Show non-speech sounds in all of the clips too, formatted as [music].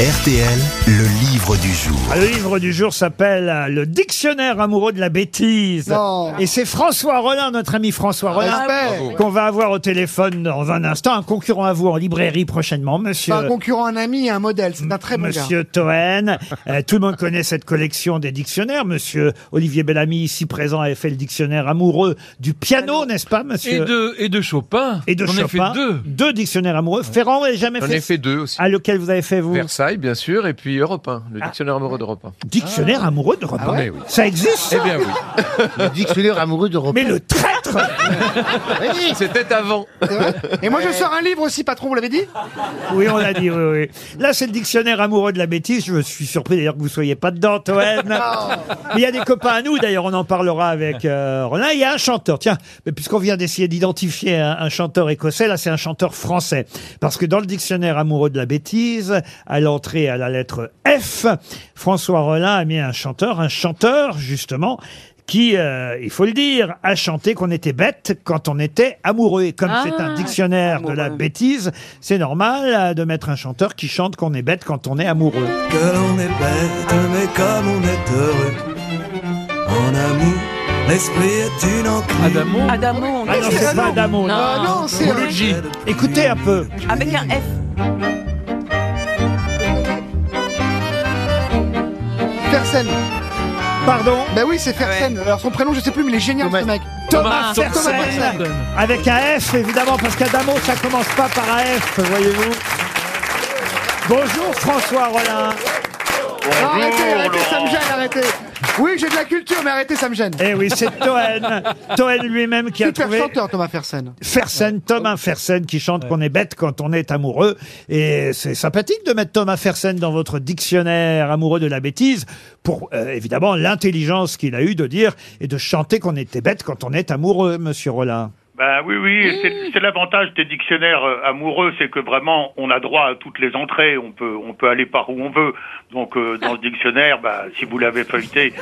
RTL, le livre du jour. Le livre du jour s'appelle euh, Le dictionnaire amoureux de la bêtise. Non. Et c'est François Rollin, notre ami François Rollin, Respect. qu'on va avoir au téléphone dans un instant, un concurrent à vous en librairie prochainement, monsieur. Pas un concurrent, un ami et un modèle. C'est un très bon gars. Monsieur Toen, Euh, tout le monde connaît cette collection des dictionnaires. Monsieur Olivier Bellamy, ici présent, avait fait le dictionnaire amoureux du piano, n'est-ce pas, Et monsieur de, et de Chopin. Et de J'en ai fait Chopin. deux. dictionnaires amoureux. Ferrand n'avait jamais J'en fait. ai fait deux aussi. À lequel vous avez fait vous? Versailles, bien sûr, et puis Europe 1, [laughs] le dictionnaire amoureux d'Europe 1. Dictionnaire amoureux de repas. Ah ouais, oui. Ça existe Eh bien oui. Dictionnaire amoureux d'Europe. Mais le traître [laughs] C'était avant. C'est vrai Et moi, je sors un livre aussi, patron, vous l'avez dit? Oui, on l'a dit, oui, oui. Là, c'est le dictionnaire amoureux de la bêtise. Je suis surpris d'ailleurs que vous soyez pas dedans, Toen. [laughs] Mais il y a des copains à nous, d'ailleurs, on en parlera avec euh, Roland. Il y a un chanteur, tiens, mais puisqu'on vient d'essayer d'identifier un, un chanteur écossais, là, c'est un chanteur français. Parce que dans le dictionnaire amoureux de la bêtise, à à la lettre F, François Rollin a mis un chanteur, un chanteur, justement, qui, euh, il faut le dire, a chanté qu'on était bête quand on était amoureux. Et comme c'est un dictionnaire de la bêtise, c'est normal euh, de mettre un chanteur qui chante qu'on est bête quand on est amoureux. Que l'on est bête, mais comme on est heureux. En amour, l'esprit est une enclume. Adamo. Adamo, on Ah non, c'est pas Adamo. non. Ah non, c'est. Écoutez un peu. avec un F. Fersen. Pardon Bah oui, c'est Fersen. Alors son prénom, je sais plus, mais il est génial ce mec. Thomas Thomas Fersen. Fersen. Avec un F, évidemment, parce qu'Adamo, ça commence pas par un F, voyez-vous. Bonjour François Rollin. Non, arrêtez, arrêtez, ça me gêne, arrêtez. Oui, j'ai de la culture, mais arrêtez, ça me gêne. Eh oui, c'est Toen. [laughs] Toen lui-même qui a Super trouvé chanteur, Thomas Fersen. Fersen, Thomas Fersen qui chante qu'on est bête quand on est amoureux. Et c'est sympathique de mettre Thomas Fersen dans votre dictionnaire amoureux de la bêtise pour euh, évidemment l'intelligence qu'il a eu de dire et de chanter qu'on était bête quand on est amoureux, monsieur Rollin. Ben oui, oui, c'est c'est l'avantage des dictionnaires euh, amoureux, c'est que vraiment on a droit à toutes les entrées, on peut on peut aller par où on veut. Donc euh, dans le dictionnaire, bah, si vous l'avez feuilleté,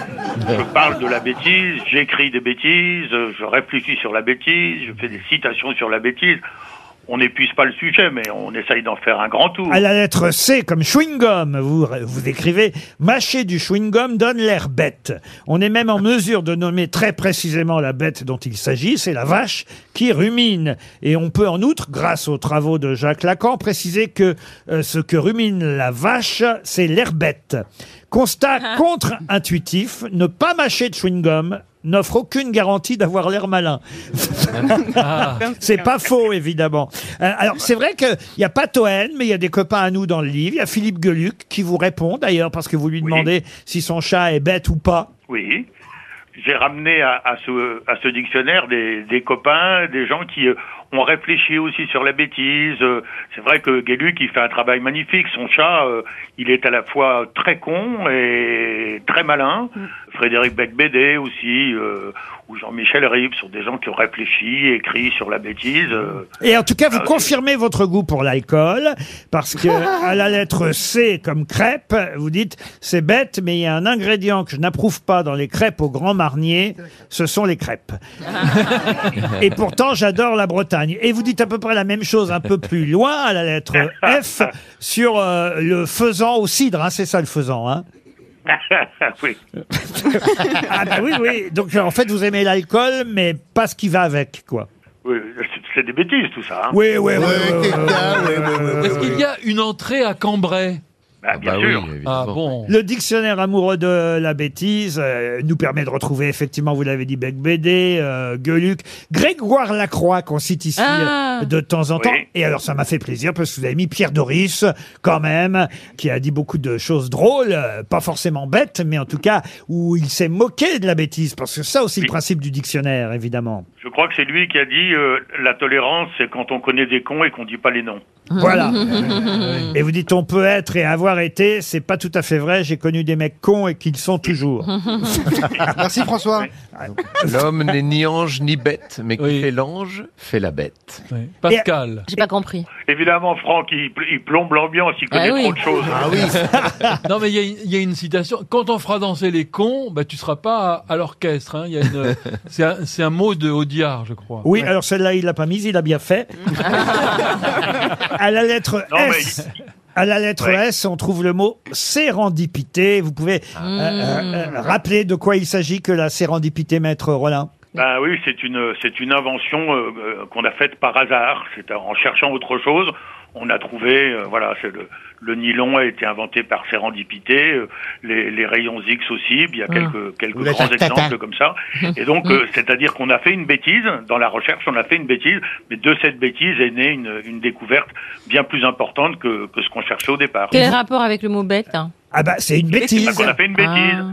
je parle de la bêtise, j'écris des bêtises, euh, je réfléchis sur la bêtise, je fais des citations sur la bêtise. On n'épuise pas le sujet, mais on essaye d'en faire un grand tour. À la lettre C, comme chewing-gum, vous, vous écrivez « Mâcher du chewing-gum donne l'air bête ». On est même en mesure de nommer très précisément la bête dont il s'agit, c'est la vache qui rumine. Et on peut en outre, grâce aux travaux de Jacques Lacan, préciser que euh, ce que rumine la vache, c'est l'air bête. Constat contre-intuitif, ne pas mâcher de chewing-gum n'offre aucune garantie d'avoir l'air malin. [laughs] C'est pas faux, évidemment. Euh, alors, c'est vrai qu'il n'y a pas Toen, mais il y a des copains à nous dans le livre. Il y a Philippe Geluc qui vous répond, d'ailleurs, parce que vous lui Oui. demandez si son chat est bête ou pas. Oui. J'ai ramené à, à ce, à ce dictionnaire des, des copains, des gens qui euh, ont réfléchi aussi sur la bêtise. Euh, C'est vrai que Guéluc, il fait un travail magnifique. Son chat, euh, il est à la fois très con et très malin. Frédéric Becbédé aussi, ou Jean-Michel Ribes sont des gens qui ont réfléchi, écrit sur la bêtise. euh. Et en tout cas, vous Ah, confirmez votre goût pour l'alcool, parce que [laughs] à la lettre C comme crêpe, vous dites c'est bête, mais il y a un ingrédient que je n'approuve pas dans les crêpes au Grand Marnier, ce sont les crêpes. [laughs] Et pourtant, j'adore la Bretagne. Et vous dites à peu près la même chose un peu plus loin, à la lettre F, sur euh, le faisan au cidre. hein, c'est ça le faisan. Hein [laughs] oui. ah bah oui, oui. Donc en fait, vous aimez l'alcool, mais pas ce qui va avec, quoi. oui, c'est- c'est des bêtises tout ça. Hein. Oui, oui, oui. Est-ce oui. qu'il y a une entrée à Cambrai? Bah, bien bah sûr. oui, Ah bon Le dictionnaire amoureux de la bêtise euh, nous permet de retrouver, effectivement, vous l'avez dit, Bec Bédé, euh, Gueluc, Grégoire Lacroix, qu'on cite ici Ah. euh, de temps en temps. Oui. Et alors, ça m'a fait plaisir parce que vous avez mis Pierre Doris, quand même, qui a dit beaucoup de choses drôles, euh, pas forcément bêtes, mais en tout cas, où il s'est moqué de la bêtise. Parce que ça aussi, le Oui. principe du dictionnaire, évidemment. Je crois que c'est lui qui a dit euh, la tolérance, c'est quand on connaît des cons et qu'on dit pas les noms. Voilà. [laughs] et vous dites on peut être et avoir été, c'est pas tout à fait vrai. J'ai connu des mecs cons et qu'ils sont toujours. [laughs] Merci François. [laughs] L'homme n'est ni ange ni bête, mais qui Oui. fait l'ange fait la bête. Oui. Pascal. J'ai pas compris. Évidemment, Franck, il, il plombe l'ambiance, il connaît Ah oui. trop de choses. Ah oui. Non, mais il y a une- il y, a une citation. Quand on fera danser les cons, bah, tu seras pas à, à l'orchestre. hein. Il y a une- C'est un, c'est un mot de Audiard, je crois. Oui, alors celle-là, il l'a pas mise, il a bien fait. À la lettre Non, mais S. À la lettre Ouais. S, on trouve le mot sérendipité. Vous pouvez euh, euh, euh, rappeler de quoi il s'agit que la sérendipité, maître Rollin? Ben oui, c'est une c'est une invention euh, qu'on a faite par hasard. C'est en cherchant autre chose, on a trouvé euh, voilà, c'est le le nylon a été inventé par sérendipité, euh, les, les rayons X aussi, il y a quelques quelques la grands exemples comme ça. [laughs] Et donc euh, c'est-à-dire qu'on a fait une bêtise dans la recherche, on a fait une bêtise, mais de cette bêtise est née une une découverte bien plus importante que que ce qu'on cherchait au départ. Quel rapport avec le mot bête hein? Ah bah, c'est une bêtise. Parce qu'on a fait une bêtise.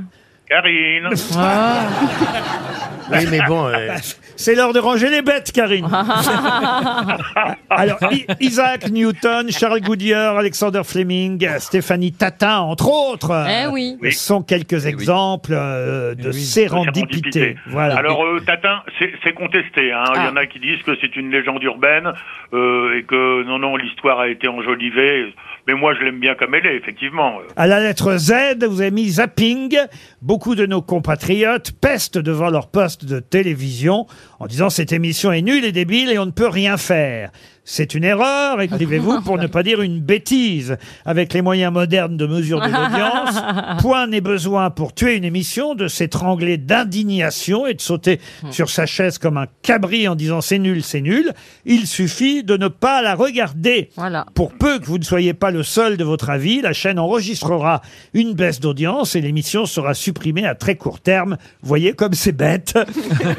Karine. Ah. [laughs] Oui, mais bon. euh, [laughs] C'est l'heure de ranger les bêtes, Karine. [laughs] Alors, I- Isaac Newton, Charles Goodyear, Alexander Fleming, Stéphanie Tatin, entre autres, Eh euh, oui. Oui. sont quelques exemples euh, de sérendipité. Voilà. Alors euh, Tatin, c'est c'est contesté. Hein. Il y en a qui disent que c'est une légende urbaine euh, et que non non l'histoire a été enjolivée. Mais moi je l'aime bien comme elle est effectivement. Euh, À la lettre Z, vous avez mis zapping. Beaucoup de nos compatriotes pestent devant leur poste de télévision en disant cette émission est nulle et débile et on ne peut rien faire. C'est une erreur, écrivez-vous, [laughs] pour ne pas dire une bêtise. Avec les moyens modernes de mesure de l'audience, [laughs] point n'est besoin pour tuer une émission de s'étrangler d'indignation et de sauter sur sa chaise comme un cabri en disant c'est nul, c'est nul. Il suffit de ne pas la regarder. Voilà. Pour peu que vous ne soyez pas le seul de votre avis, la chaîne enregistrera une baisse d'audience et l'émission sera supprimée à très court terme. Voyez comme c'est bête.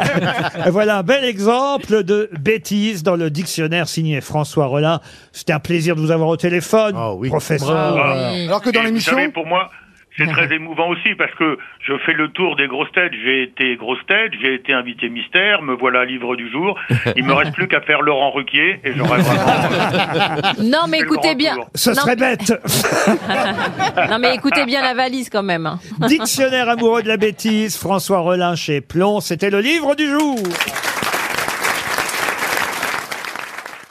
[laughs] voilà un bel exemple de bêtise dans le dictionnaire signé François Rollin. C'était un plaisir de vous avoir au téléphone, Oh oui. professeur. Bravo. Oui. Alors que dans et vous l'émission. savez, pour moi. C'est très [laughs] émouvant aussi parce que je fais le tour des grosses têtes. J'ai été grosse tête, j'ai été invité mystère, me voilà livre du jour. Il me reste plus qu'à faire Laurent Ruquier et j'aurais vraiment. [laughs] Non, mais écoutez bien. Ce Non, serait bête. [laughs] Non, mais écoutez bien la valise quand même. hein. Dictionnaire amoureux de la bêtise, François Rollin chez Plomb. C'était le livre du jour.